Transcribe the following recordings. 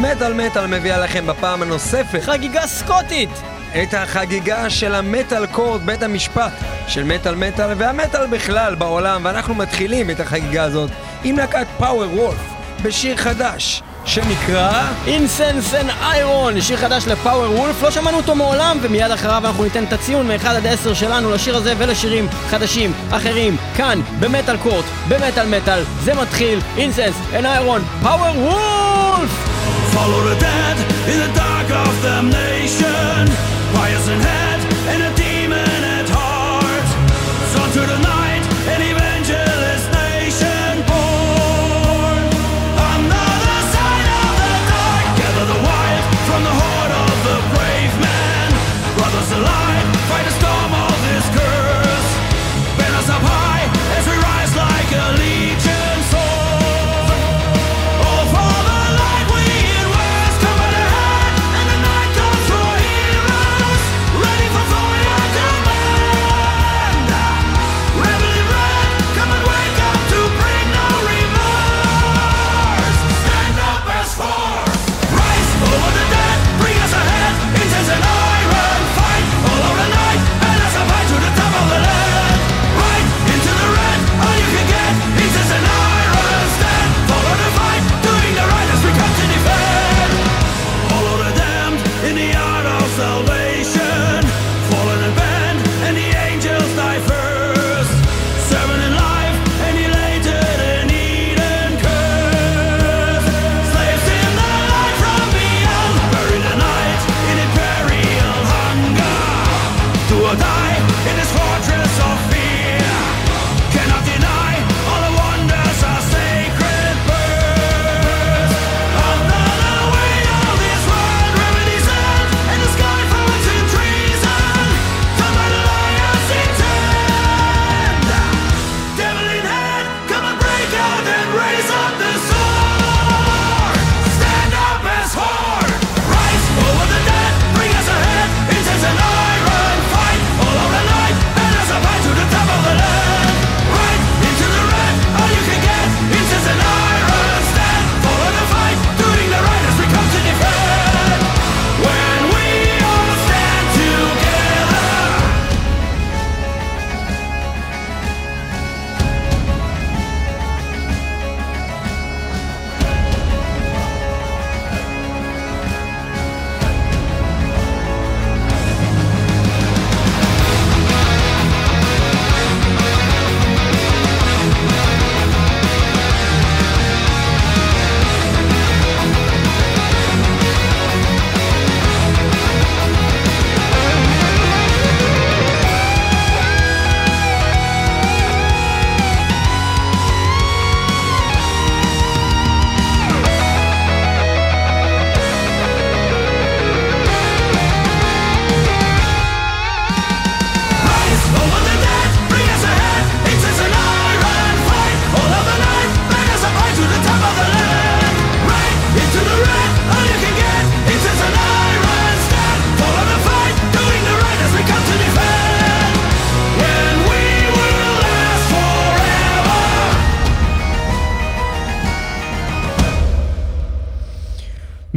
מטאל מטאל מביאה לכם בפעם הנוספת חגיגה סקוטית! את החגיגה של ה Metal Court בית המשפט של מטאל מטאל והמטאל בכלל בעולם ואנחנו מתחילים את החגיגה הזאת עם להקת Powerwolf בשיר חדש שנקרא Incense and Iron, שיר חדש ל Powerwolf, לא שמענו אותו מעולם ומיד אחריו אנחנו ניתן את הציון מ-1 עד 10 שלנו לשיר הזה ולשירים חדשים אחרים כאן ב Metal Court, במטאל מטאל, זה מתחיל Incense and Iron, Powerwolf! Follow the dead in the dark of damnation. Pious in head and a demon at heart. Son to the night,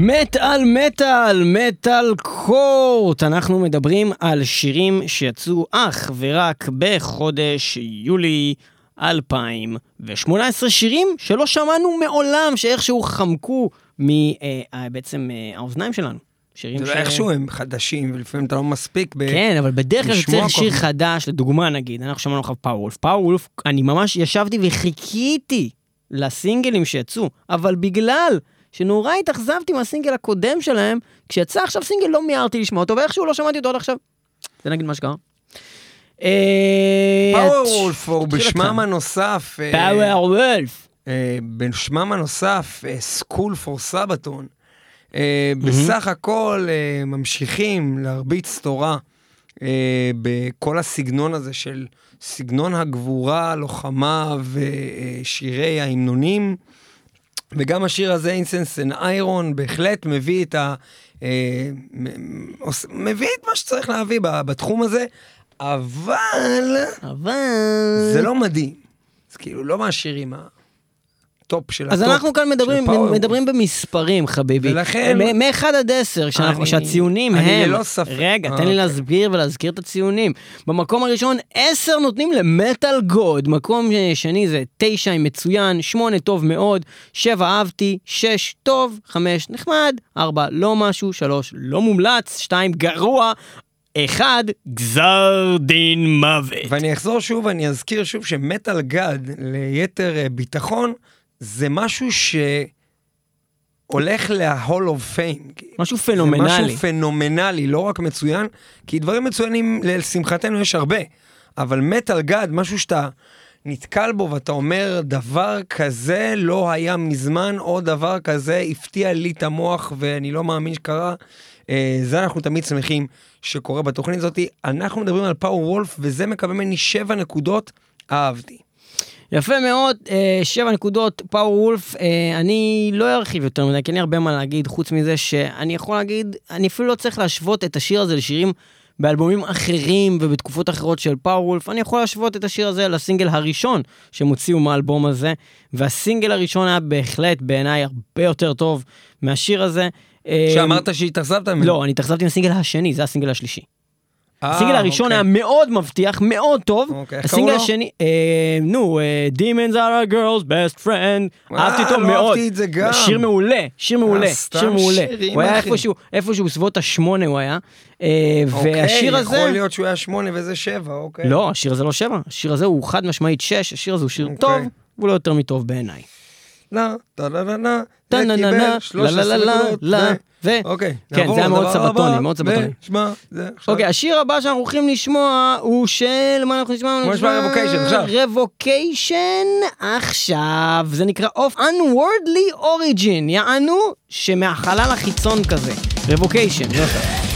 מטאל מטאל, מטאל קורט. אנחנו מדברים על שירים שיצאו אך ורק בחודש יולי 2018. שירים שלא שמענו מעולם, שאיכשהו חמקו מבעצם האוזניים שלנו. שירים זה לא איכשהו הם חדשים ולפעמים אתה לא מספיק ב... כן, אבל בדרך כלל צריך שיר כל- חדש, לדוגמה נגיד, אנחנו שמענו עכשיו פאוור וולף. פאוור וולף, אני ממש ישבתי וחיכיתי לסינגלים שיצאו, אבל בגלל שנורא התאכזבתי מהסינגל הקודם שלהם, כשיצא עכשיו סינגל לא מיהרתי לשמוע אותו, ואיכשהו לא שמעתי אותו עד עכשיו. זה נגיד מה שקרה. Powerwolf, או בשמם. הנוסף, אה, Powerwolf. אה, בשמם הנוסף, School for Sabaton. בסך הכל אה, ממשיכים להרביץ תורה אה, בכל הסגנון הזה של סגנון הגבורה, הלוחמה ושירי ההמנונים. וגם השיר הזה, Incense and Iron, בהחלט מביא את ה... אה, מביא את מה שצריך להביא בתחום הזה, אבל אבל... זה לא מדהים. זה כאילו לא מהשירים. הטופ של אז הטופ. אנחנו כאן מדברים. מדברים במספרים, חביבי. ולכן- מ-1 עד 10, שאנחנו- אני- שהציונים אני הם... ללא ספק- רגע, תן לי אוקיי. להסביר ולהזכיר את הציונים. במקום הראשון, 10 נותנים למטאל גוד. מקום אה, שני זה 9 עם מצוין, 8 טוב מאוד, 7 אהבתי, 6 טוב, 5 נחמד, 4 לא משהו, 3 לא מומלץ, 2 גרוע, 1 גזר דין מוות. ואני אחזור שוב, אני אזכיר שוב שמטאל גד, ליתר אה, ביטחון, זה משהו שהולך ל-Hall of Fame. משהו זה פנומנלי. משהו פנומנלי, לא רק מצוין, כי דברים מצוינים, לשמחתנו יש הרבה, אבל מטאל גד, משהו שאתה נתקל בו ואתה אומר, דבר כזה לא היה מזמן, או דבר כזה הפתיע לי את המוח ואני לא מאמין שקרה. אה, זה אנחנו תמיד שמחים שקורה בתוכנית הזאת. אנחנו מדברים על פאור וולף, וזה מקבל ממני שבע נקודות, אהבתי. יפה מאוד, אה, שבע נקודות, פאור וולף, אה, אני לא ארחיב יותר מדי, כי אין לי הרבה מה להגיד, חוץ מזה שאני יכול להגיד, אני אפילו לא צריך להשוות את השיר הזה לשירים באלבומים אחרים ובתקופות אחרות של פאור וולף, אני יכול להשוות את השיר הזה לסינגל הראשון שהם הוציאו מהאלבום הזה, והסינגל הראשון היה בהחלט בעיניי הרבה יותר טוב מהשיר הזה. אה, שאמרת שהתאכזבת ממנו. לא, אני התאכזבתי מהסינגל השני, זה הסינגל השלישי. אה, הסינגל הראשון אוקיי. היה מאוד מבטיח, מאוד טוב. אוקיי, הסינגל? השני, אה, נו, אה, Demons are a girl's best friend, אה, אהבתי אותו לא מאוד. שיר מעולה, שיר מעולה, שיר מעולה. הוא היה. איפשהו, איפשהו בסביבות השמונה הוא היה. אה, והשיר אוקיי, הזה... יכול להיות שהוא היה שמונה וזה שבע, אוקיי. לא, השיר הזה לא שבע, השיר הזה הוא חד משמעית שש, השיר הזה הוא שיר אוקיי. טוב, והוא לא יותר מטוב בעיניי. לא, טה-לה-לה-לה, זה טה-נה-נה-נה, קיבל 13 לה, לה, לה, נקודות, לה, ו- ו- אוקיי, כן, זה היה מאוד סבתוני, מאוד סבתוני. ושמע, זה עכשיו. אוקיי, השיר הבא שאנחנו הולכים לשמוע הוא של, מה אנחנו נשמע? בוא נשמע Revocation, עכשיו. רבוקיישן עכשיו, זה נקרא Of Unwordly Origin, יענו שמהחלל החיצון כזה. רבוקיישן, יופי.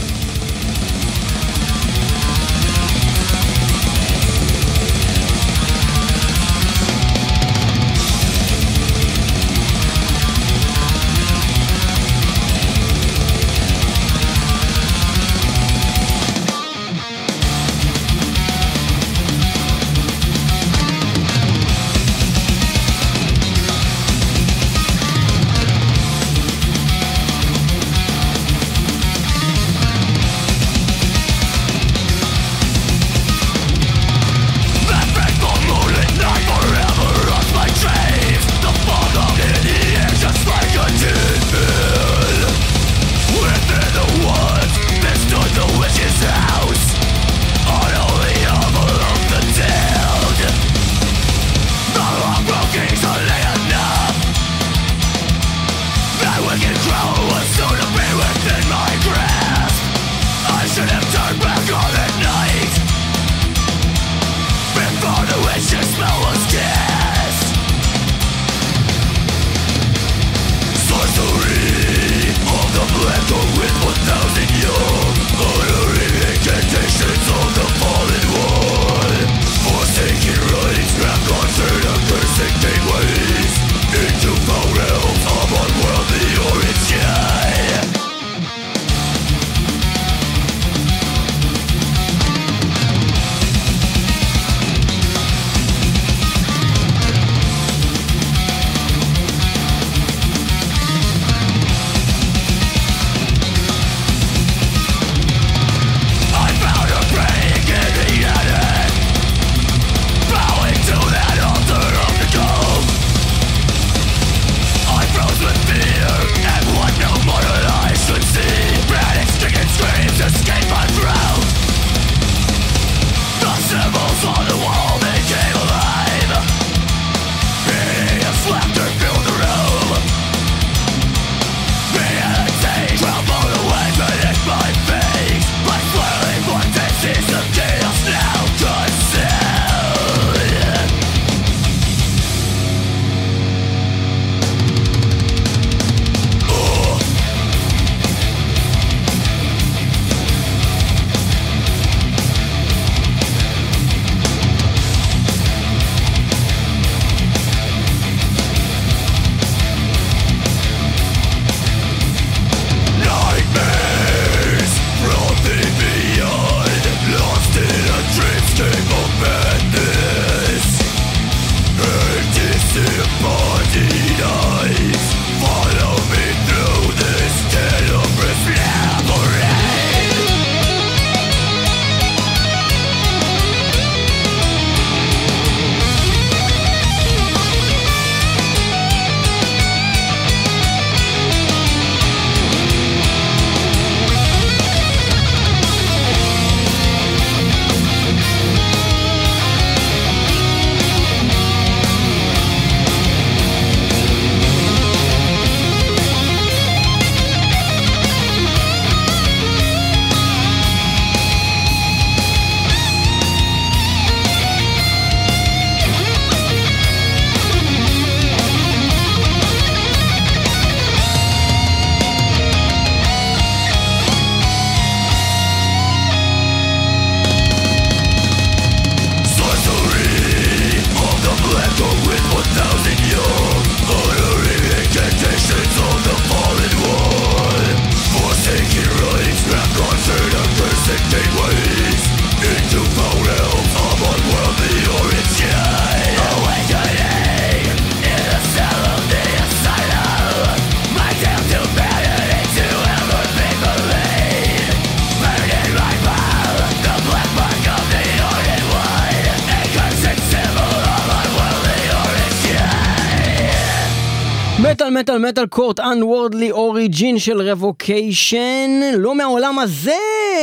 מטאל מטאל court Unworldly Origin של Revocation, לא מהעולם הזה,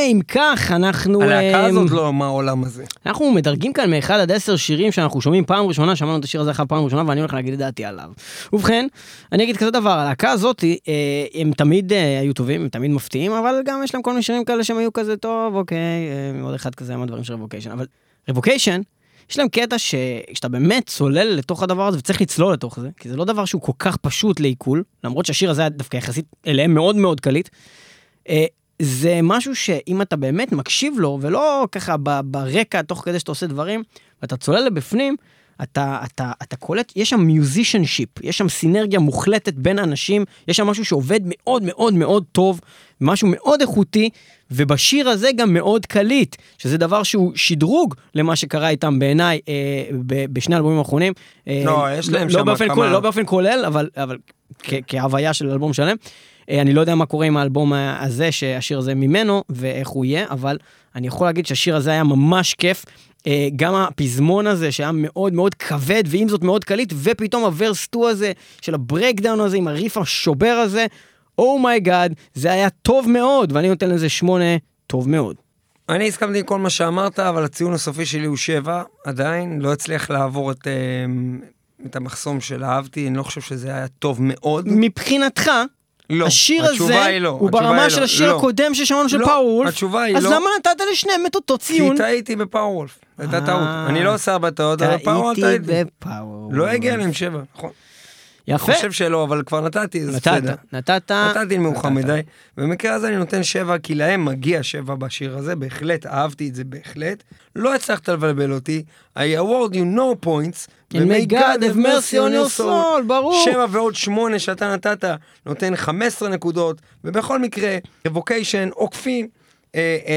אם כך אנחנו... הלהקה אה, הזאת לא מהעולם הזה. אנחנו מדרגים כאן מ-1 עד 10 שירים שאנחנו שומעים פעם ראשונה, שמענו את השיר הזה אחת פעם ראשונה ואני הולך להגיד את דעתי עליו. ובכן, אני אגיד כזה דבר, הלהקה הזאת, אה, הם תמיד אה, היו טובים, הם תמיד מפתיעים, אבל גם יש להם כל מיני שירים כאלה שהם היו כזה טוב, אוקיי, עוד אחד כזה מהדברים של Revocation, אבל Revocation, יש להם קטע שכשאתה באמת צולל לתוך הדבר הזה, וצריך לצלול לתוך זה, כי זה לא דבר שהוא כל כך פשוט לעיכול, למרות שהשיר הזה היה דווקא יחסית אליהם מאוד מאוד קליט. אה, זה משהו שאם אתה באמת מקשיב לו, ולא ככה ברקע, תוך כדי שאתה עושה דברים, ואתה צולל לבפנים, אתה, אתה, אתה קולט, יש שם מיוזישנשיפ, יש שם סינרגיה מוחלטת בין האנשים, יש שם משהו שעובד מאוד מאוד מאוד טוב, משהו מאוד איכותי, ובשיר הזה גם מאוד קליט, שזה דבר שהוא שדרוג למה שקרה איתם בעיניי אה, ב- בשני האלבומים האחרונים. אה, לא, יש להם לא שם באופן כמה- כולל, לא באופן כולל, אבל, אבל כ- כהוויה של אלבום שלם. אה, אני לא יודע מה קורה עם האלבום הזה, שהשיר הזה ממנו, ואיך הוא יהיה, אבל אני יכול להגיד שהשיר הזה היה ממש כיף. אה, גם הפזמון הזה שהיה מאוד מאוד כבד, ועם זאת מאוד קליט, ופתאום ה verse 2 הזה, של ה breakdown הזה, עם הריף השובר הזה, oh my god, זה היה טוב מאוד, ואני נותן לזה שמונה, טוב מאוד. אני הסכמתי עם כל מה שאמרת, אבל הציון הסופי שלי הוא שבע, עדיין, לא הצליח לעבור את, אה, את המחסום של אהבתי, אני לא חושב שזה היה טוב מאוד. מבחינתך, לא, השיר הזה לא, הוא ברמה היא של לא, השיר לא. הקודם ששמענו של לא, פאוור וולף, התשובה היא אז לא. למה נתת לשניהם את אותו כי ציון? טעיתי בפאוור וולף, הייתה טעות. אה. אני לא עושה הרבה טעות, אבל בפאוור טעיתי טעיתי. בפאוור לא. הגיע להם שבע, נכון. יפה, חושב שלא, אבל כבר נתתי, אז נתת, בסדר. נתת, נתתי מאוחר. מדי. במקרה הזה אני נותן שבע, כי להם מגיע שבע בשיר הזה, בהחלט, אהבתי את זה בהחלט. לא הצלחת לבלבל אותי, I award you no points, And may God have mercy on your soul, ברור. שבע ועוד שמונה שאתה נתת, נותן 15 נקודות, ובכל מקרה, רבוקיישן עוקפים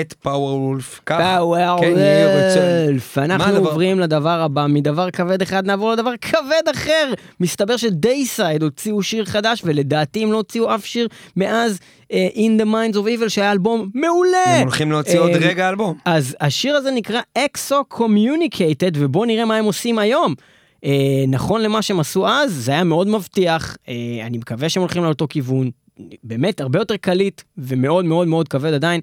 את פאוור וולף. פאוור כן, אנחנו? עוברים לדבר הבא, מדבר כבד אחד נעבור לדבר כבד אחר. מסתבר שדייסייד הוציאו שיר חדש, ולדעתי הם לא הוציאו אף שיר מאז אה, In the Minds of Evil, שהיה אלבום מעולה. הם הולכים להוציא עוד אה, רגע אלבום. אז השיר הזה נקרא Excommunicated, ובואו נראה מה הם עושים היום. אה, נכון למה שהם עשו אז, זה היה מאוד מבטיח, אה, אני מקווה שהם הולכים לאותו כיוון, באמת הרבה יותר קליט ומאוד מאוד מאוד כבד עדיין.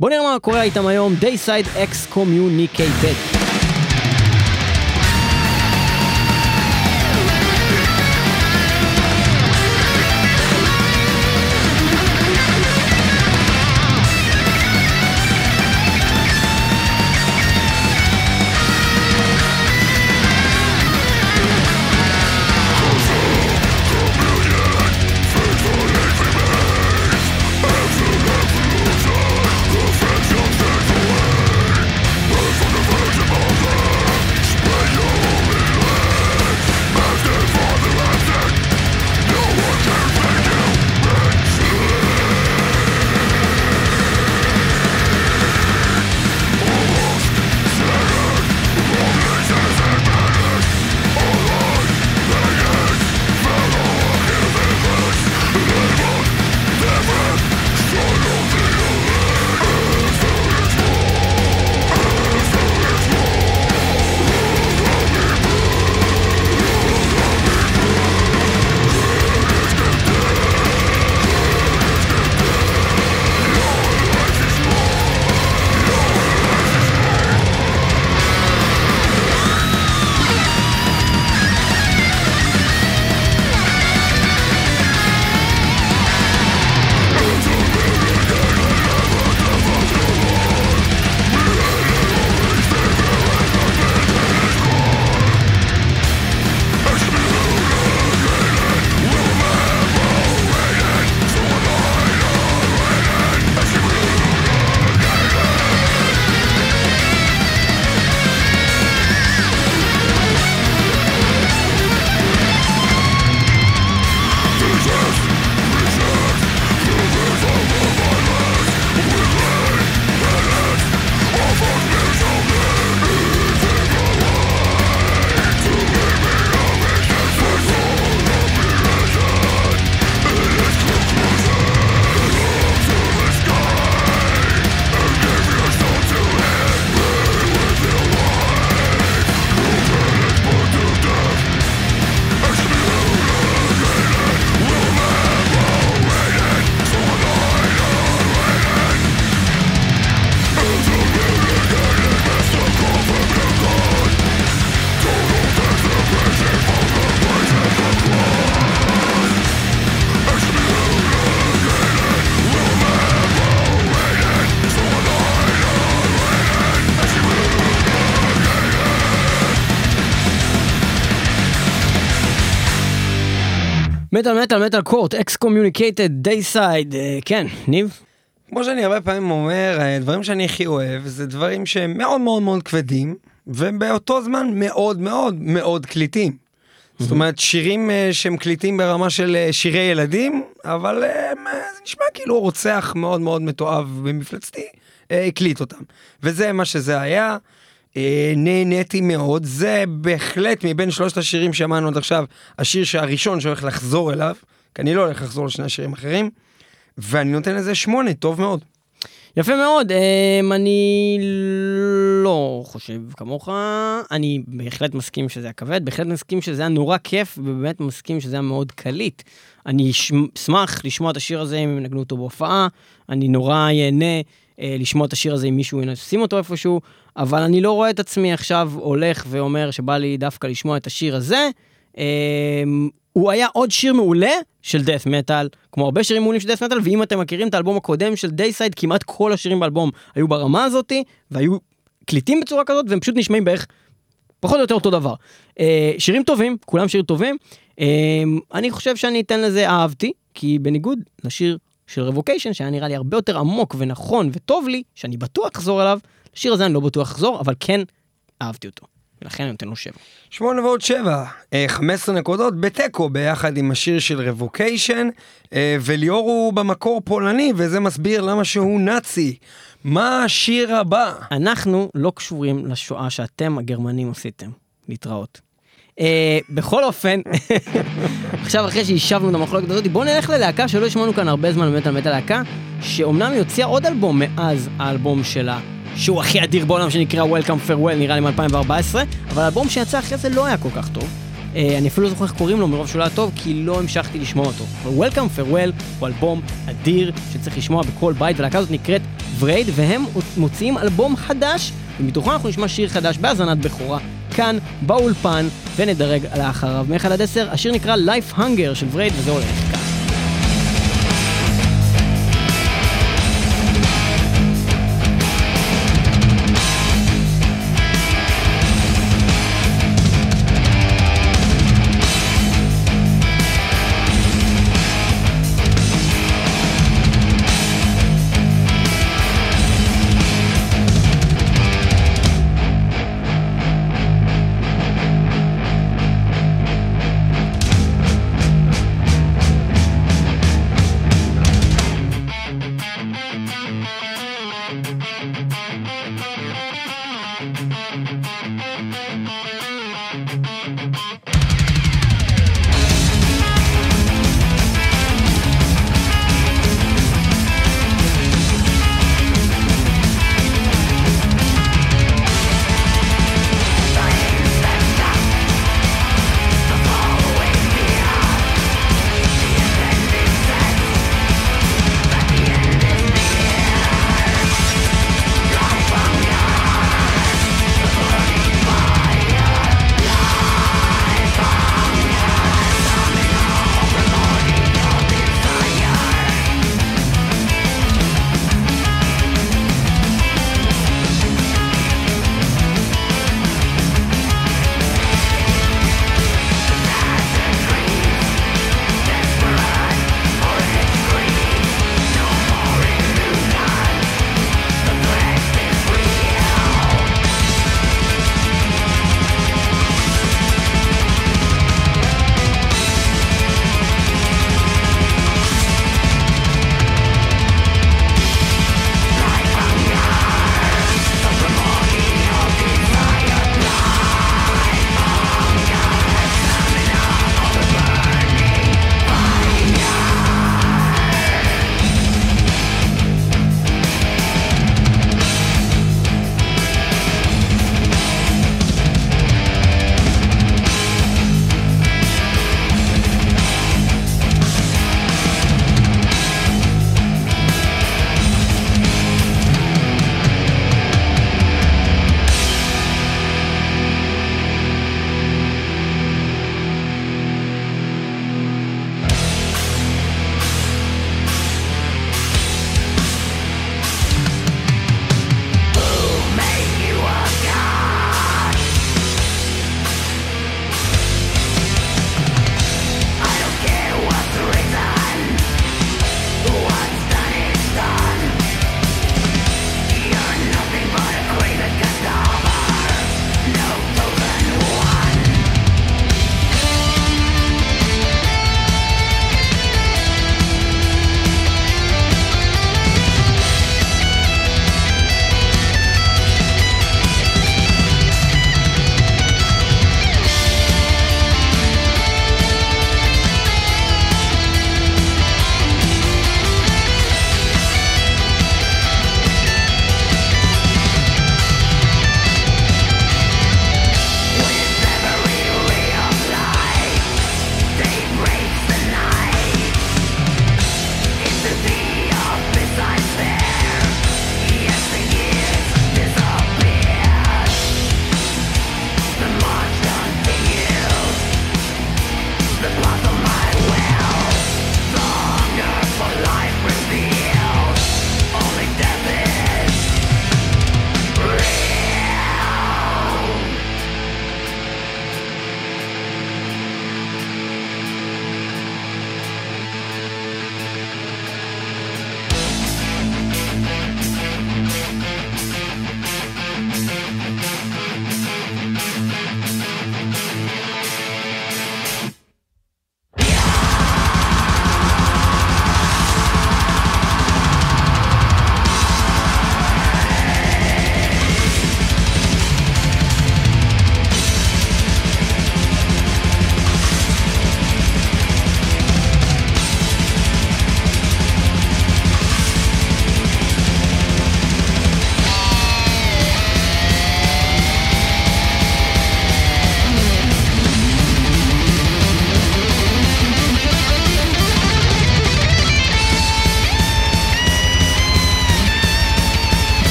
בואו נראה מה קורה איתם היום, Deicide Excommunicated. מטאל מטאל מטאל court, Excommunicated, Deicide, אה, כן, ניב? כמו שאני הרבה פעמים אומר, הדברים שאני הכי אוהב זה דברים שהם מאוד מאוד מאוד כבדים, ובאותו זמן מאוד מאוד מאוד קליטים. זאת אומרת, שירים אה, שהם קליטים ברמה של אה, שירי ילדים, אבל אה, זה נשמע כאילו רוצח מאוד מאוד מתועב ומפלצתי, אה, הקליט אותם. וזה מה שזה היה. אה, נהניתי מאוד, זה בהחלט מבין שלושת השירים שאמרנו עד עכשיו, השיר שהראשון שהולך לחזור אליו, כי אני לא הולך לחזור לשני השירים אחרים, ואני נותן לזה שמונה, טוב מאוד. יפה מאוד, אמ, אני לא חושב כמוך, אני בהחלט מסכים שזה היה כבד, בהחלט מסכים שזה היה נורא כיף, ובאמת מסכים שזה היה מאוד קליט. אני אש- אשמח לשמוע את השיר הזה אם ינגנו אותו בהופעה, אני נורא ייהנה. אה, לשמוע את השיר הזה אם מישהו ישים אותו איפשהו, אבל אני לא רואה את עצמי עכשיו הולך ואומר שבא לי דווקא לשמוע את השיר הזה. אמ, הוא היה עוד שיר מעולה של death metal, כמו הרבה שירים מעולים של death metal, ואם אתם מכירים את האלבום הקודם של Deicide, כמעט כל השירים באלבום היו ברמה הזאתי, והיו קליטים בצורה כזאת, והם פשוט נשמעים בערך פחות או יותר אותו דבר. אה, שירים טובים, כולם שירים טובים. אה, אני חושב שאני אתן לזה אהבתי, כי בניגוד לשיר של Revocation, שהיה נראה לי הרבה יותר עמוק ונכון וטוב לי, שאני בטוח אחזור אליו, לשיר הזה אני לא בטוח אחזור, אבל כן אהבתי אותו. ולכן אני נותן לו שבע. שמונה ועוד שבע, אה, 15 נקודות בתיקו ביחד עם השיר של רבוקיישן, אה, וליאור הוא במקור פולני, וזה מסביר למה שהוא נאצי. מה השיר הבא? אנחנו לא קשורים לשואה שאתם הגרמנים עשיתם. להתראות. אה, בכל אופן, עכשיו אחרי שהשבנו את המחלוקת הזאת, בואו נלך ללהקה שלא השמענו כאן הרבה זמן באמת על מטה להקה, שאומנם היא הוציאה עוד אלבום מאז האלבום שלה, שהוא הכי אדיר בעולם שנקרא Welcome Farewell, נראה לי מ-2014, אבל האלבום שיצא אחרי זה לא היה כל כך טוב. אה, אני אפילו לא זוכר איך קוראים לו מרוב שהוא לא היה טוב, כי לא המשכתי לשמוע אותו. אבל Welcome Farewell הוא אלבום אדיר שצריך לשמוע בכל בית, והלהקה הזאת נקראת ורייד, והם מוציאים אלבום חדש, ומתוכו אנחנו נשמע שיר חדש בהאזנת בכורה, כאן, באולפן, ונדרג לאחריו. מ-1 עד 10, השיר נקרא Life Hunger של ורייד, וזה הולך כך.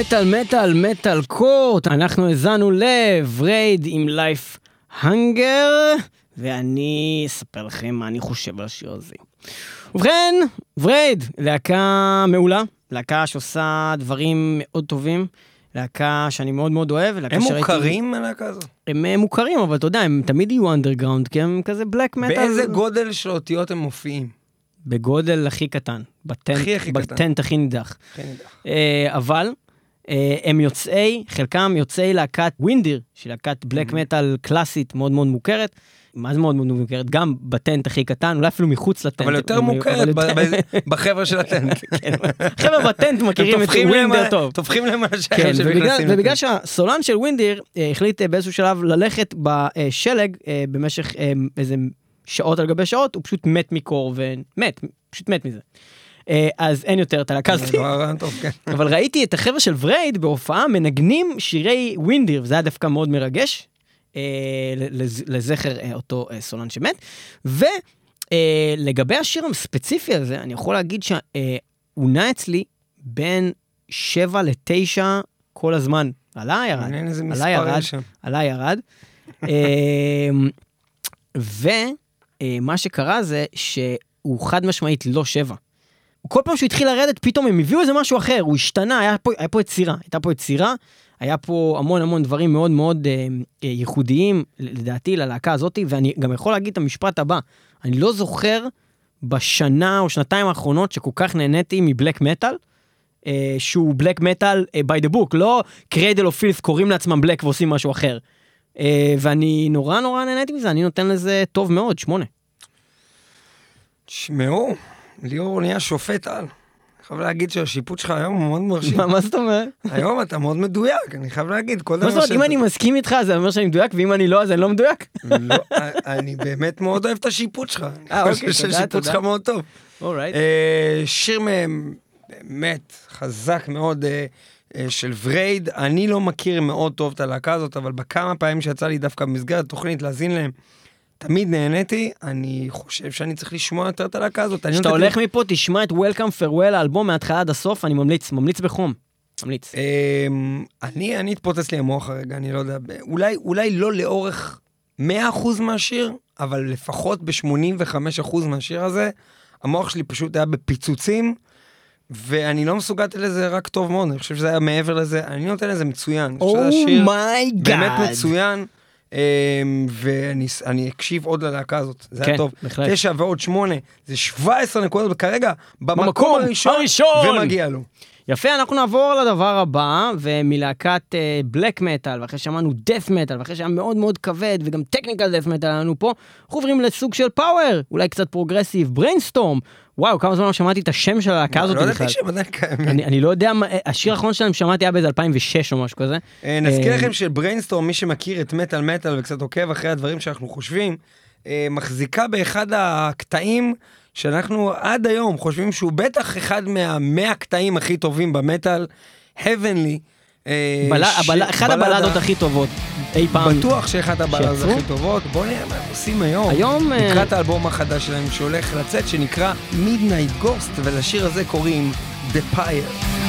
מטאל מטאל מטאל court, אנחנו האזנו ל Vreid עם Lifehunger, ואני אספר לכם מה אני חושב על השיר הזה. ובכן, Vreid, להקה מעולה, להקה שעושה דברים מאוד טובים, להקה שאני מאוד מאוד אוהב, להקה הם שראיתי- מוכרים הלהקה הזאת? הם אה, מוכרים, אבל אתה יודע, הם תמיד יהיו אנדרגראונד, כי הם כזה black metal. באיזה גודל של אותיות הם מופיעים? בגודל הכי קטן. בטנט, הכי, הכי. בטנט הכי נידח. הכי נידח. אה, אבל הם יוצאי, חלקם יוצאי להקת Windir, שהיא להקת black metal קלאסית מאוד מאוד מוכרת. מה זה מאוד מאוד מוכרת? גם ב tent הכי קטן, אולי אפילו מחוץ ל tent. אבל יותר מוכרת בחבר'ה של ה tent. כן, חבר'ה ב tent מכירים את Windir על- טוב. טופחים להם על כן, השער שהם ובגלל. שהסולן של Windir אה, החליט אה, באיזשהו שלב ללכת בשלג אה, במשך אה, איזה שעות על גבי שעות, הוא פשוט מת מקור ומת, פשוט מת מזה. אה, אז אין יותר את הלהקה הזאת. לא טוב, כן. אבל ראיתי את החבר'ה של Vreid בהופעה מנגנים שירי Windir, וזה היה דווקא מאוד מרגש, אה, לז- לזכר אה, אותו סולן שמת. ולגבי השיר הספציפי הזה, אני יכול להגיד שהוא נע אצלי בין 7 ל-9 כל הזמן. עלה, ירד. עלה, ירד. עלה, ירד. ומה שקרה זה שהוא חד משמעית לא שבע. כל פעם שהוא התחיל לרדת, פתאום הם הביאו איזה משהו אחר, הוא השתנה, היה פה, היה פה יצירה, הייתה פה יצירה, היה פה המון המון דברים מאוד מאוד אה, אה, ייחודיים, לדעתי, ללהקה הזאת, ואני גם יכול להגיד את המשפט הבא, אני לא זוכר בשנה או שנתיים האחרונות שכל כך נהניתי מ black metal, אה, שהוא black metal by the book, לא Cradle of Filth קוראים לעצמם black ועושים משהו אחר. אה, ואני נורא נורא נהניתי מזה, אני נותן לזה טוב מאוד, שמונה. תשמעו, ליאור נהיה שופט על. אני חייב להגיד שהשיפוט שלך היום הוא מאוד מרשים. מה זאת אומרת? היום אתה מאוד מדויק, אני חייב להגיד, מה זאת אומרת, אם אני מסכים איתך זה אומר שאני מדויק, ואם אני לא אז אני לא מדויק? לא, אני באמת מאוד אוהב את השיפוט שלך. אה, אני אוקיי, חושב תודה, שהשיפוט. שלך מאוד טוב. אה, שיר מהם באמת חזק מאוד אה, אה, של ורייד. אני לא מכיר מאוד טוב את הלהקה הזאת, אבל בכמה פעמים שיצא לי דווקא במסגרת התוכנית להאזין להם, תמיד נהניתי. אני חושב שאני צריך לשמוע יותר את הלהקה הזאת. אני כשאתה הולך מפה תשמע את Welcome Farewell האלבום מההתחלה עד הסוף, אני ממליץ, ממליץ בחום. ממליץ. אמ, אני, אני התפוצץ לי המוח הרגע, אני לא יודע, אולי, אולי לא לאורך 100% מהשיר, אבל לפחות ב-85% מהשיר הזה, המוח שלי פשוט היה בפיצוצים, ואני לא מסוגל לתת לזה רק טוב מאוד, אני חושב שזה היה מעבר לזה, אני נותן לזה מצוין. oh my god. באמת מצוין, ואני ס- אני אקשיב עוד ללהקה הזאת, זה כן, היה טוב. בהחלט. 9 ועוד 8, זה 17 נקודות, וכרגע, במקום הראשון. ומגיע לו. יפה, אנחנו נעבור לדבר הבא, ומלהקת black metal, ואחרי שאמרנו death metal, ואחרי שהיה מאוד מאוד כבד, וגם technical death metal היה לנו פה, אנחנו עוברים לסוג של power, אולי קצת progressive, Brainstorm. וואו, כמה זמן לא שמעתי את השם של הלהקה הזאת לא בכלל. ידעתי שהם עדיין קיימים. אני, לא יודע, השיר האחרון שלהם שמעתי היה באיזה 2006 או משהו כזה. אה, נזכיר אה, לכם שבריינסטורם, מי שמכיר את מטאל מטאל וקצת עוקב אחרי הדברים שאנחנו חושבים, אה, מחזיקה באחד הקטעים שאנחנו עד היום חושבים שהוא בטח אחד מהמאה הקטעים הכי טובים במטאל, Heavenly. אה, בלדה. הבלדות הכי טובות אי פעם. בטוח שאחד הבלדות? הכי טובות. בואו נראה מה הם עושים היום. היום, אה, לקראת האלבום החדש שלהם שהולך לצאת, שנקרא Midnight Ghost, ולשיר הזה קוראים The Pyre.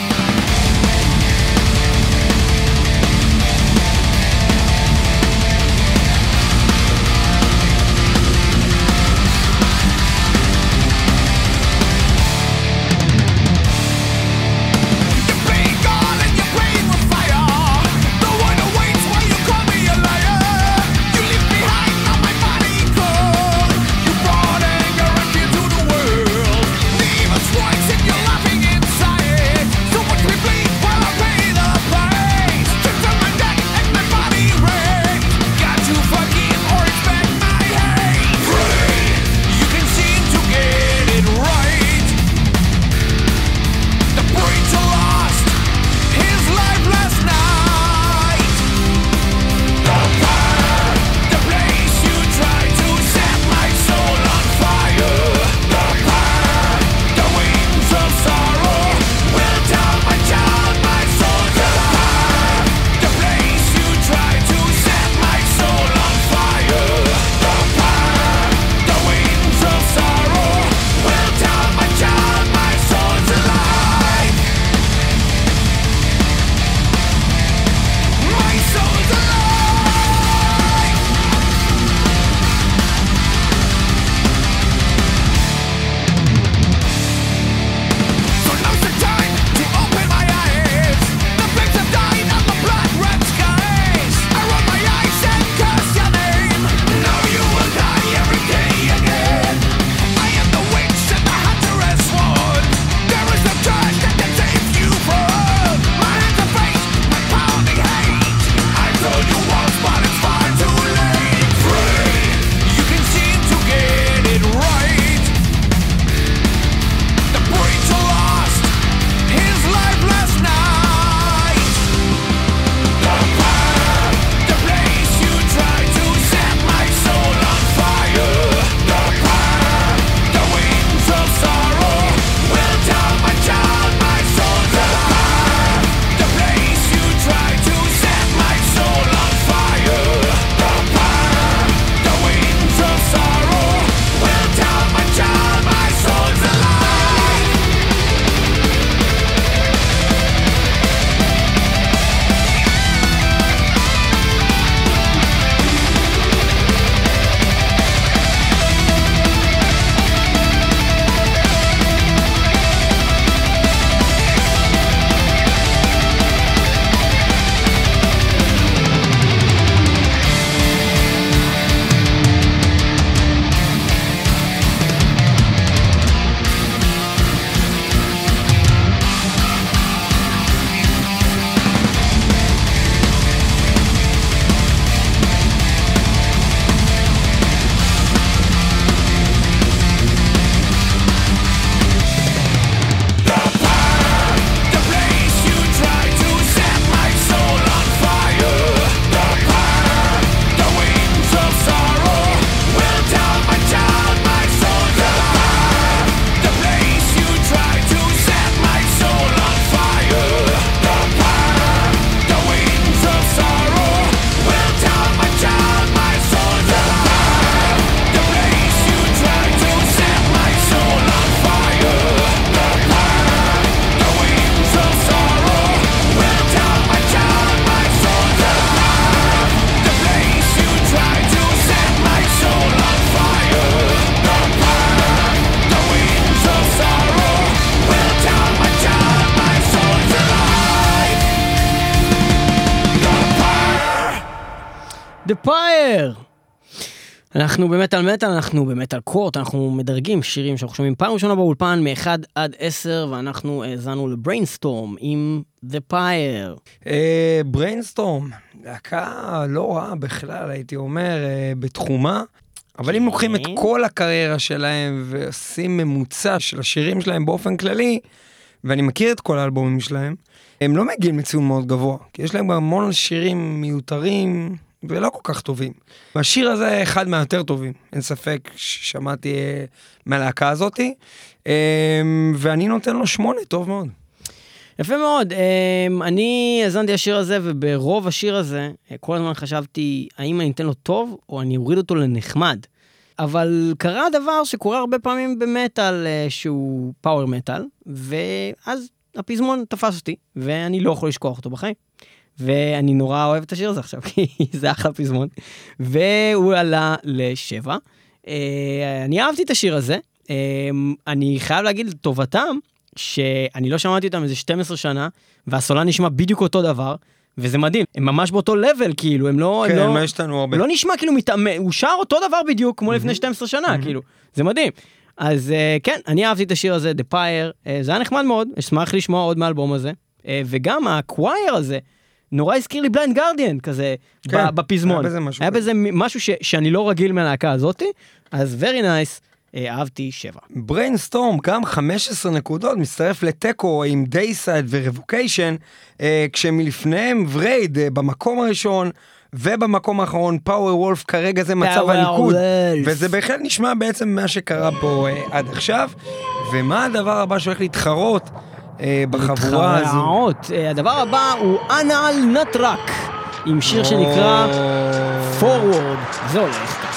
Pyre! אנחנו במטאל מטאל, אנחנו במטאל court, אנחנו מדרגים שירים שאנחנו שומעים פעם ראשונה באולפן מ-1 עד 10, ואנחנו האזנו ל Brainstorm עם The Pyre. Brainstorm, להקה לא רעה בכלל, הייתי אומר, אה, בתחומה. אבל אם לוקחים את כן. כל הקריירה שלהם ועושים ממוצע של השירים שלהם באופן כללי, ואני מכיר את כל האלבומים שלהם, הם לא מגיעים לציון מאוד גבוה, כי יש להם המון שירים מיותרים ולא כל כך טובים. והשיר הזה אחד מהיותר טובים, אין ספק ששמעתי אה, מהלהקה הזאתי, אה, ואני נותן לו שמונה, טוב מאוד. יפה מאוד, אמ, אני האזנתי לשיר הזה, וברוב השיר הזה, אה, כל הזמן חשבתי, האם אני אתן לו טוב, או אני אוריד אותו לנחמד. אבל קרה דבר שקורה הרבה פעמים במטאל, אה, שהוא פאוור מטאל, ואז הפזמון תפס אותי, ואני לא יכול לשכוח אותו בחיים. ואני נורא אוהב את השיר הזה עכשיו, כי זה אחלה פזמון. והוא עלה לשבע. אה, אני אהבתי את השיר הזה. אה, אני חייב להגיד לטובתם, שאני לא שמעתי אותם איזה 12 שנה, והסולן נשמע בדיוק אותו דבר, וזה מדהים. הם ממש באותו לבל, כאילו, הם לא... הם כן, לא... מה יש לנו הרבה? לא נשמע כאילו מתאמן, הוא שר אותו דבר בדיוק כמו לפני 12 שנה, כאילו, זה מדהים. אז אה, כן, אני אהבתי את השיר הזה, The Pyre, אה, זה היה נחמד מאוד, אשמח לשמוע עוד מהאלבום הזה. אה, וגם הקווייר הזה, נורא הזכיר לי Blind Guardian כזה, כן, בפזמון. היה בזה משהו היה. בזה משהו ש- שאני לא רגיל מהלהקה הזאתי, אז very nice, אה, אהבתי שבע. Brainstorm גם 15 נקודות, מצטרף לתיקו עם Deicide ו Revocation, אה, כשמלפניהם ורייד אה, במקום הראשון, ובמקום האחרון Powerwolf כרגע זה מצב Wolf. וזה בהחלט נשמע בעצם מה שקרה פה אה, עד עכשיו, ומה הדבר הבא שהולך להתחרות בחבורה הזו? מתחרעות. אה, הדבר הבא הוא אנל נטרק, עם שיר שנקרא Forward. זה הולך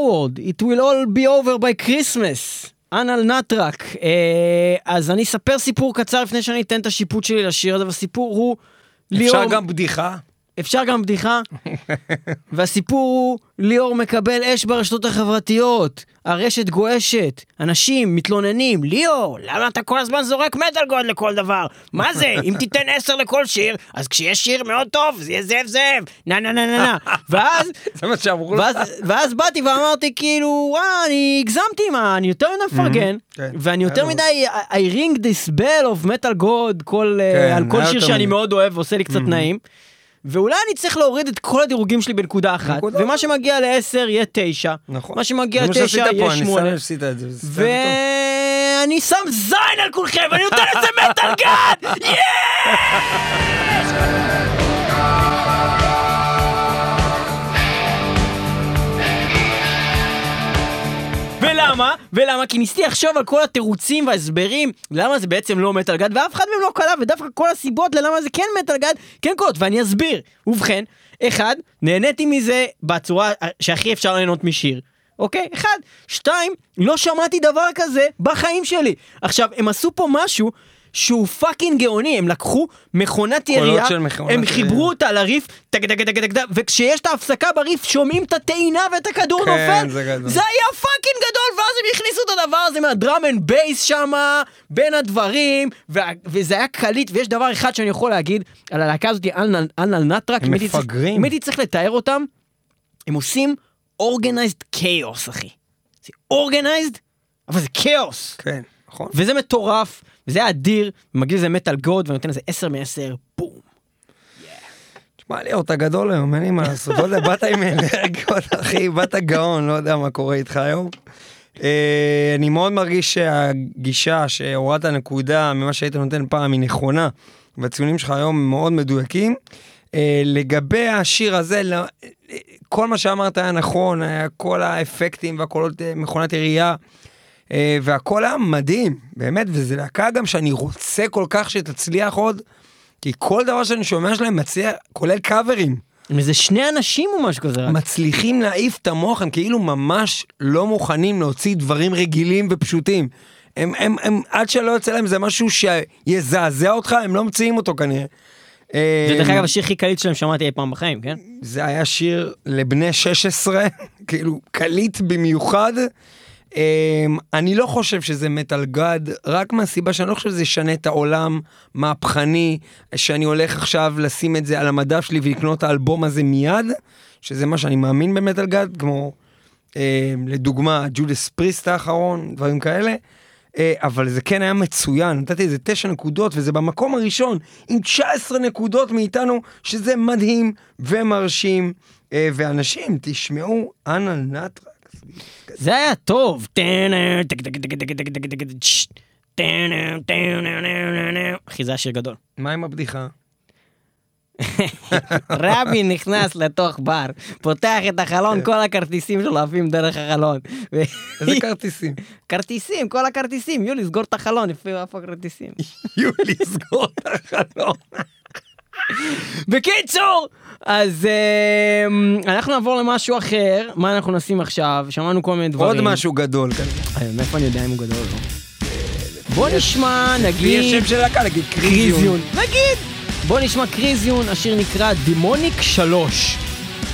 forward, it will all be over by Christmas. אנל נטרק. אה, אז אני אספר סיפור קצר לפני שאני אתן את השיפוט שלי לשיר הזה, והסיפור הוא... אפשר ליאור- גם בדיחה? אפשר גם בדיחה. והסיפור הוא, ליאור מקבל אש ברשתות החברתיות, הרשת גועשת, אנשים מתלוננים, ליאור, למה אתה כל הזמן זורק מטאל גוד לכל דבר? מה זה, אם תיתן עשר לכל שיר, אז כשיש שיר מאוד טוב, זה יהיה זאב זאב, נה נה נה נה נה. ואז, זה מה שאמרו לך? ואז, באתי ואמרתי כאילו, וואו, אני הגזמתי, מה, אני יותר מדי מפרגן, כן, ואני יותר מדי, I ring this bell of metal god, כן, על כל שיר שאני. מאוד אוהב ועושה לי קצת נעים. ואולי אני צריך להוריד את כל הדירוגים שלי בנקודה אחת, נקודה. ומה שמגיע ל-10 יהיה 9, נכון. מה שמגיע זה מה ל-9 שעשית פה, יהיה אני 8, שם שעשית את זה. וזה בסדר טוב. ואני שם זין על כולכם, ואני נותן לזה מטאל גאד! ולמה? ולמה? כי ניסיתי לחשוב על כל התירוצים וההסברים למה זה בעצם לא metal god, ואף אחד מהם לא קלע, ודווקא כל הסיבות ללמה זה כן metal god, כן קולעות, ואני אסביר. ובכן, אחד, נהניתי מזה בצורה שהכי אפשר ליהנות משיר. אוקיי? אחד. שתיים, לא שמעתי דבר כזה בחיים שלי. עכשיו, הם עשו פה משהו שהוא fucking גאוני, הם לקחו מכונת ירייה, הם. חיברו אותה לריף, טק טק טק טק טק, וכשיש את ההפסקה בריף שומעים את הטעינה ואת הכדור כן, נופל, זה. זה היה fucking גדול, ואז הם הכניסו את הדבר הזה מה drum and bass שמה, בין הדברים, וה- וזה היה קליט, ויש דבר אחד שאני יכול להגיד על הלהקה הזאת, Anaal Nathrakh, הם מפגרים. אם הייתי צריך לתאר אותם, הם עושים organized chaos, אחי. זה organized, אבל זה כאוס. כן, נכון. וזה מטורף, וזה אדיר, ומגיע לזה metal god, ואני נותן לזה 10 מ-10, בום. תשמע ליאור, אתה גדול היום, אין לי מה לעשות. לא יודע, באת עם אנרגיות, אחי, באת גאון, לא יודע מה קורה איתך היום. אה, אני מאוד מרגיש שהגישה שהורדת נקודה ממה שהיית נותן פעם היא נכונה, והציונים שלך היום מאוד מדויקים. אה, לגבי השיר הזה, לא- אה, כל מה שאמרת היה נכון, כל האפקטים והקולות, מכונת ירייה. אה, והכל היה מדהים, באמת, וזו להקה גם שאני רוצה כל כך שתצליח עוד, כי כל דבר שאני שומע שלהם מצליח, כולל קאברים, עם איזה שני אנשים או משהו כזה. מצליחים להעיף את המוח, הם כאילו ממש לא מוכנים להוציא דברים רגילים ופשוטים. הם, הם, הם, עד שלא יוצא להם זה משהו שיזעזע אותך, הם לא מוציאים אותו כנראה. זה דרך אה, אגב השיר הכי קליט שלהם שמעתי אי פעם בחיים, כן? זה היה שיר לבני 16, כאילו קליט במיוחד. Um, אני לא חושב שזה מטאל גאד, רק מהסיבה שאני לא חושב שזה ישנה את העולם מהפכני, שאני הולך עכשיו לשים את זה על המדף שלי ולקנות את האלבום הזה מיד, שזה מה שאני מאמין במטאל גאד, כמו um, לדוגמה ג'ודס פריסט האחרון, דברים כאלה. Uh, אבל זה כן היה מצוין, נתתי איזה תשע נקודות וזה במקום הראשון עם 19 נקודות מאיתנו, שזה מדהים ומרשים. Uh, ואנשים, תשמעו, אנא נטרק. זה היה טוב. אחי, זה היה שיר גדול. מה עם הבדיחה? רבי נכנס לתוך בר, פותח את החלון, כן. כל הכרטיסים שלו עפים דרך החלון. איזה כרטיסים? כרטיסים, כל הכרטיסים. יולי, סגור את החלון, איפה הכרטיסים. יולי, סגור את החלון. בקיצור, אז אמ, אנחנו נעבור למשהו אחר, מה אנחנו נשים עכשיו? שמענו כל מיני דברים. עוד משהו גדול כזה. אה, מאיפה אני יודע אם הוא גדול או לא? בוא נשמע, נגיד, שם של להקה, נגיד. קריזיון. נגיד! בוא נשמע קריזיון, השיר נקרא דימוניק 3.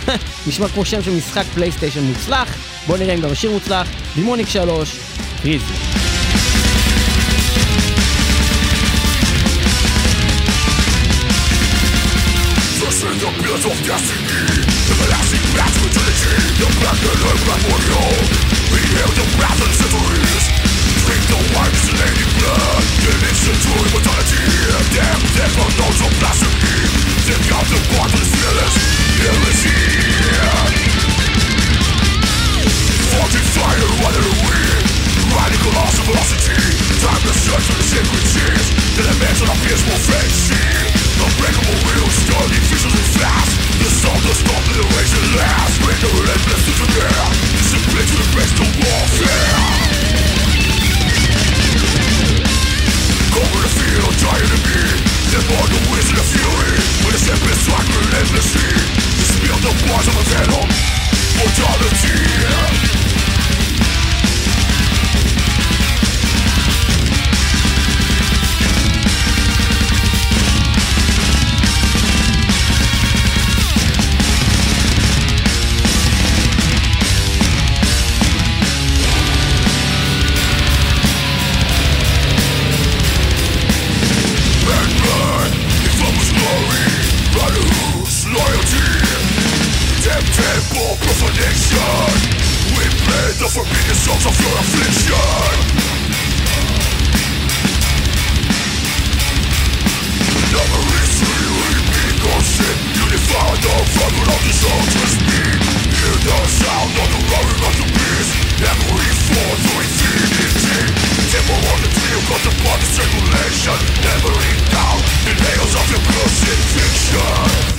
נשמע כמו שם של משחק פלייסטיישן מוצלח, בוא נראה אם גם השיר מוצלח, דימוניק 3, קריזיון. Trusting the pillars of destiny Everlasting path to The black and the memorial We? hail the wrath of centuries Drink the wine slain blood Dimension to immortality Damn death unknown to blasphemy Take out the part of the fearless Heresy Forging fire the wind Radical loss of velocity Time to search for the sacred seas The dimension of peaceful fantasy Unbreakable wheels, visions and fast. The soul does not the race at last Bring the relentless to the air Discipline to the warfare. Cover the field, giant enemy Step on the wings of the fury. With a simple strike relentlessly. Spill the bars of a venom Mortality temple profanation We play the forbidden songs of your affliction. Never easily repeat or sin Unify the fragment of this ultra speed Hear the sound of the roaring of the beast. Every fall to infinity. Demorality across the body's circulation. Hammering down the nails of your crucifixion.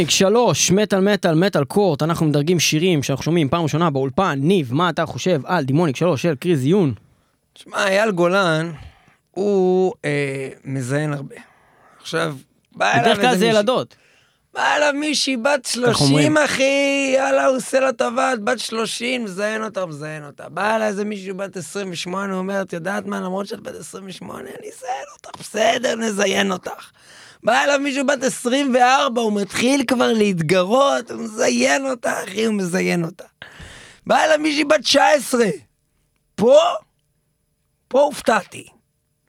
דימוניק, שלוש, מטאל מטאל, מטאל קורט, אנחנו מדרגים שירים שאנחנו שומעים פעם ראשונה באולפן, ניב, מה אתה חושב על דימוניק שלוש של קריזיון? תשמע, אייל גולן, הוא אה, מזיין הרבה. עכשיו, בא אליו בדרך כלל איזה זה מישהי- ילדות. בא אליו מישהי בת אומרים. 30, אחי, יאללה, הוא עושה לה טובה, בת 30, מזיין אותה, מזיין אותה. בא אליי איזה מישהו בת 28, הוא אומר, את יודעת מה, למרות שאת בת 28, אני אזיין אותך, בסדר, נזיין אותך. בא אליו מישהו בת 24, הוא מתחיל כבר להתגרות, הוא מזיין אותה, אחי, הוא מזיין אותה. בא אליו מישהי בת 19, פה, פה הופתעתי.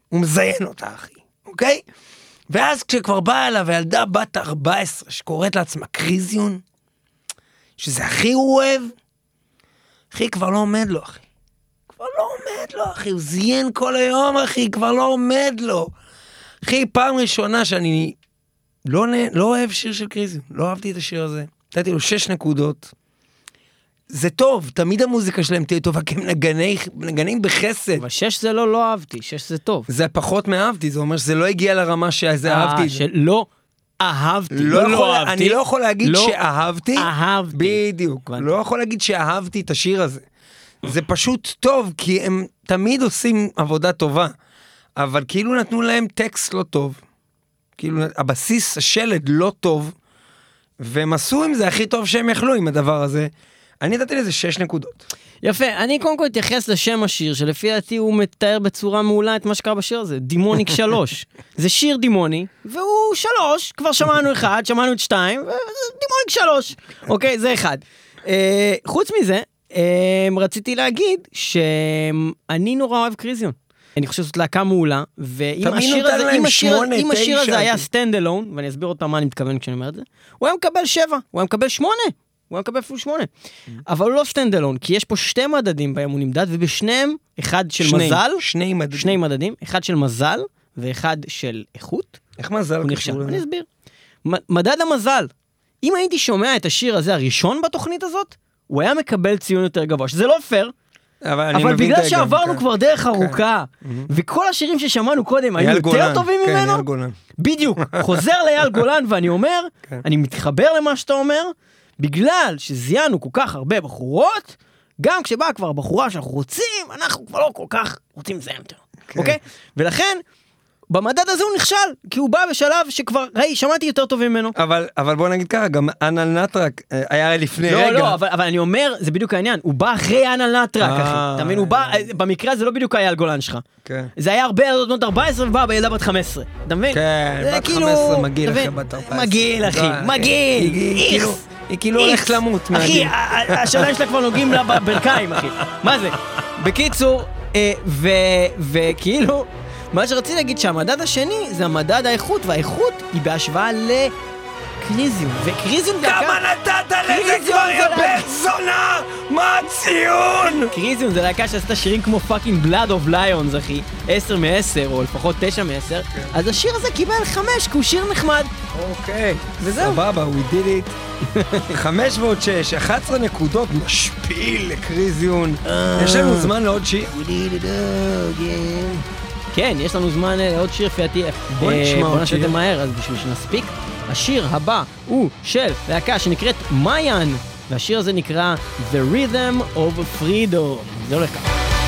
הוא מזיין אותה, אחי, אוקיי? ואז כשכבר באה אליו ילדה בת 14 שקוראת לעצמה קריזיון, שזה הכי הוא אוהב, אחי, כבר לא עומד לו, אחי. כבר לא עומד לו, אחי, הוא זיין כל היום, אחי, כבר לא עומד לו. אחי, פעם ראשונה שאני לא, לא אוהב שיר של קריזיון, לא אהבתי את השיר הזה. נתתי לו שש נקודות. זה טוב, תמיד המוזיקה שלהם תהיה טובה, כי הם נגני, נגנים בחסד. אבל שש זה לא, לא אהבתי, שש זה טוב. זה פחות מאהבתי, זה אומר שזה לא הגיע לרמה שזה אה, אהבתי. את זה. שלא אהבתי, לא לא יכול, אהבתי. אני לא יכול להגיד לא שאהבתי, אהבתי. בדיוק, הבנתי. לא יכול להגיד שאהבתי את השיר הזה. זה פשוט טוב, כי הם תמיד עושים עבודה טובה, אבל כאילו נתנו להם טקסט לא טוב, כאילו הבסיס, השלד לא טוב, והם עשו עם זה הכי טוב שהם יכלו עם הדבר הזה. אני נתתי לזה שש נקודות. יפה, אני קודם כל אתייחס לשם השיר, שלפי דעתי הוא מתאר בצורה מעולה את מה שקרה בשיר הזה, דימוניק 3. זה שיר דימוני, והוא 3, כבר שמענו אחד, שמענו את 2, וזה דימוניק 3. אוקיי, זה אחד. אה, חוץ מזה, אה, רציתי להגיד שאני נורא אוהב קריזיון. אני חושב שזאת להקה מעולה, ואם השיר הזה, אם השיר, אם השיר. הזה היה stand alone, ואני אסביר עוד פעם מה אני מתכוון כשאני אומר את זה, הוא היה מקבל שבע, הוא היה מקבל שמונה, הוא היה מקבל אפילו שמונה. אבל הוא לא stand alone, כי יש פה שתי מדדים בהם הוא נמדד, ובשניהם, אחד של שני- מזל, שני מדדים. שני מדדים, אחד של מזל ואחד של איכות, איך מזל. קשור אני לזה? אסביר. מ- מדד המזל, אם הייתי שומע את השיר הזה הראשון בתוכנית הזאת, הוא היה מקבל ציון יותר גבוה, שזה לא פייר, אבל אבל בגלל שעברנו כן. כבר דרך ארוכה, וכל השירים ששמענו קודם היו יותר טובים כן, ממנו. בדיוק, חוזר לאייל גולן ואני אומר, כן. אני מתחבר למה שאתה אומר, בגלל שזיינו כל כך הרבה בחורות, גם כשבאה כבר הבחורה שאנחנו רוצים, אנחנו כבר לא כל כך רוצים לזיין יותר, כן. אוקיי? ולכן, במדד הזה הוא נכשל, כי הוא בא בשלב שכבר, ראי, שמעתי יותר טוב ממנו. אבל, אבל בוא נגיד ככה, גם אנל נטרק אה, היה לפני לא, רגע. לא, אבל, אבל אני אומר, זה בדיוק העניין, הוא בא אחרי אנה נטרק, אה, אחי. אתה מבין, הוא בא, במקרה הזה לא בדיוק אייל גולן שלך. כן. זה היה הרבה ילדות בנות 14 ובאה בילדה בת 15, אתה מבין? כן, בת כאילו- 15 מגעיל מבין? בת 14. מגעיל, אחי. מגעיל, היא כאילו- איכס. היא כאילו איכס. הולכת למות אחי, מהגיל. ה- ה- השיניים שלה כבר נוגעים לה בברכיים, אחי. מה זה? בקיצור, אה, וכאילו, מה שרציתי להגיד שהמדד השני זה המדד האיכות, והאיכות היא בהשוואה לקריזיום. וקריזיום זה כמה להקה- נתת לזה כבר, יא בן זונה? מה הציון? Krisiun זה להקה שעשתה שירים כמו fucking Blood of Lions, אחי. 10 מ-10, או לפחות 9 מ-10. אז השיר הזה קיבל 5, כי הוא שיר נחמד. אוקיי, וזהו. סבבה, we did it. 5 ועוד 6, 11 נקודות, משפיל ל Krisiun. יש לנו זמן לעוד שיר? כן, יש לנו זמן אה, לעוד שיר לפי דעתי. בוא אה, נשמע בוא עוד נעשה את זה שיר. מהר, אז בשביל שנספיק. השיר הבא הוא של להקה שנקראת מיאן, והשיר הזה נקרא The Rhythm of Freedom. זה הולך ככה.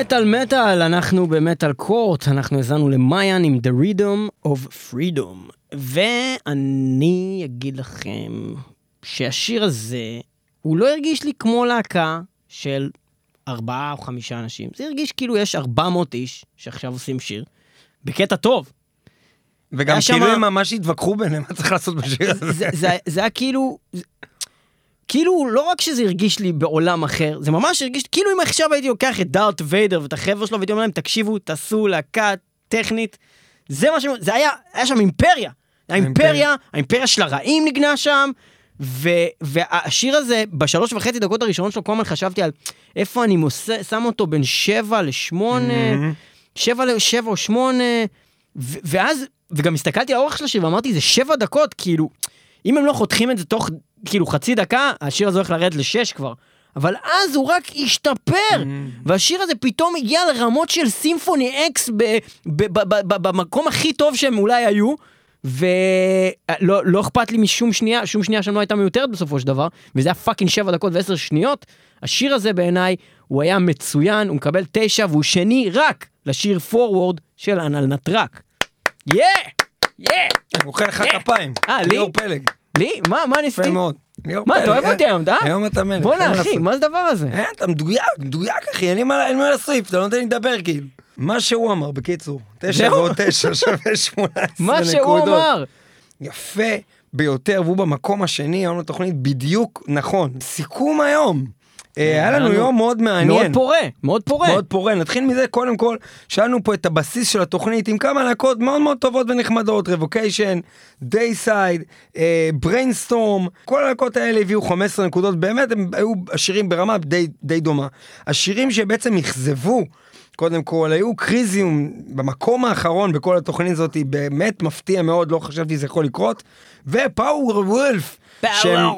מטאל מטאל, אנחנו במטאל קורט, אנחנו האזנו למיין עם The Rhythm of Freedom. ואני אגיד לכם שהשיר הזה, הוא לא הרגיש לי כמו להקה של ארבעה או חמישה אנשים. זה הרגיש כאילו יש 400 איש שעכשיו עושים שיר, בקטע טוב. וגם כאילו שמה- הם ממש התווכחו ביניהם, מה צריך לעשות בשיר הזה. זה, זה, זה היה כאילו, כאילו לא רק שזה הרגיש לי בעולם אחר, זה ממש הרגיש, כאילו אם עכשיו הייתי לוקח את דארט ויידר ואת החבר'ה שלו והייתי אומר להם, תקשיבו, תעשו להקה טכנית, זה מה ש... זה היה, היה שם אימפריה. האימפריה, האימפריה של הרעים נגנה שם, ו, והשיר הזה, בשלוש וחצי דקות הראשונות שלו, כל הזמן חשבתי על איפה אני מוסה, שם אותו בין שבע לשמונה, שבע לשבע או שמונה, ו- ואז, וגם הסתכלתי על האורך של השיר ואמרתי, זה שבע דקות, כאילו, אם הם לא חותכים את זה תוך, כאילו, חצי דקה, השיר הזה הולך לרדת לשש כבר. אבל אז הוא רק השתפר, והשיר הזה פתאום הגיע לרמות של Symphony X במקום הכי טוב שהם אולי היו, ולא לא אכפת לי משום שנייה, שום שנייה שם לא הייתה מיותרת בסופו של דבר, וזה היה fucking שבע דקות ועשר שניות. השיר הזה בעיניי, הוא היה מצוין, הוא מקבל תשע, והוא שני רק לשיר Forward של Anaal Nathrakh. יא! יא! אני מוחא לך. כפיים. אה, לי? ליאור פלג. לי? מה, מה ניסיתי? יפה מאוד. מה, אתה אוהב אה, אותי היום, אתה? היום אתה מלך. בואנה, אחי. מה זה הדבר הזה? אין, אתה מדויק, מדויק אחי, אין לי מה להוסיף, אתה לא נותן לי לדבר כאילו. מה שהוא אמר, בקיצור. תשע? ועוד תשע שווה שמונה עשרה נקודות. מה שהוא אמר. יפה ביותר, והוא במקום השני, היום לתוכנית בדיוק נכון. סיכום היום. אה, היה לנו יום מאוד מעניין. מאוד פורה, מאוד פורה. מאוד פורה. נתחיל מזה, קודם כל, שהיה לנו פה את הבסיס של התוכנית עם כמה להקות מאוד מאוד טובות ונחמדות, Revocation, Deicide, Brainstorm, כל הלהקות האלה הביאו 15 נקודות, באמת הם היו השירים ברמה די, די דומה. השירים שבעצם אכזבו, קודם כל, היו Krisiun במקום האחרון בכל התוכנית הזאת, באמת מפתיע מאוד, לא חשבתי שזה יכול לקרות, ו Powerwolf. שהם.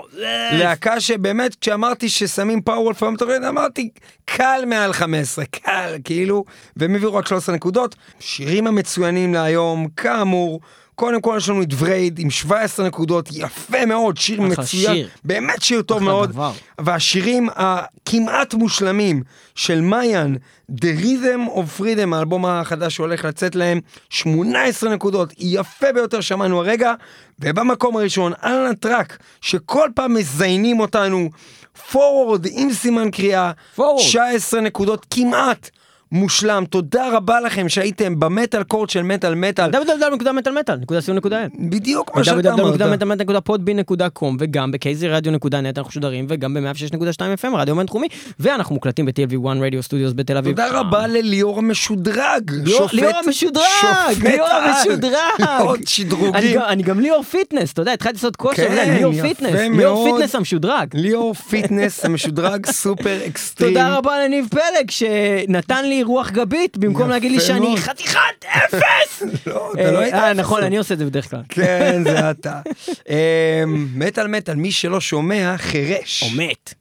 להקה שבאמת כשאמרתי ששמים Powerwolf היום בתוכנית אמרתי קל מעל 15 קל כאילו והם הביאו רק 13 נקודות שירים המצוינים להיום כאמור. קודם כל יש לנו את ורד עם 17 נקודות יפה מאוד שיר מצוין שיר. באמת שיר טוב מאוד דבר. והשירים הכמעט מושלמים של מיין The Rhythm of Freedom האלבום החדש שהולך לצאת להם 18 נקודות יפה ביותר שמענו הרגע ובמקום הראשון אלנה טראק שכל פעם מזיינים אותנו forward עם סימן קריאה Forward. 19 נקודות כמעט מושלם תודה רבה לכם שהייתם במטאל קורט של מטאל מטאל www.metalmetal.co.il בדיוק מה שאתה אמרת. www.metalmetal.podbean.com וגם ב-kzradio.net אנחנו משודרים וגם ב-106.2 FM רדיו בינתחומי ואנחנו מוקלטים ב-TLV1 Radio Studios בתל אביב. תודה רבה לליאור המשודרג. ליאור המשודרג, ליאור. המשודרג. עוד שדרוגים. אני גם ליאור fitness, אתה יודע, התחלתי לעשות כושר, כן, ליאור fitness, ליאור. fitness המשודרג. ליאור fitness המשודרג super extreme. תודה רבה לניב פלג שנתן לי רוח גבית במקום להגיד לי שאני. חתיכת אפס. לא, אתה לא היית אה, אפס. נכון, אני עושה את זה בדרך כלל. כן, זה אתה. אמ, מטאל מטאל, מי שלא שומע, חירש. או מת.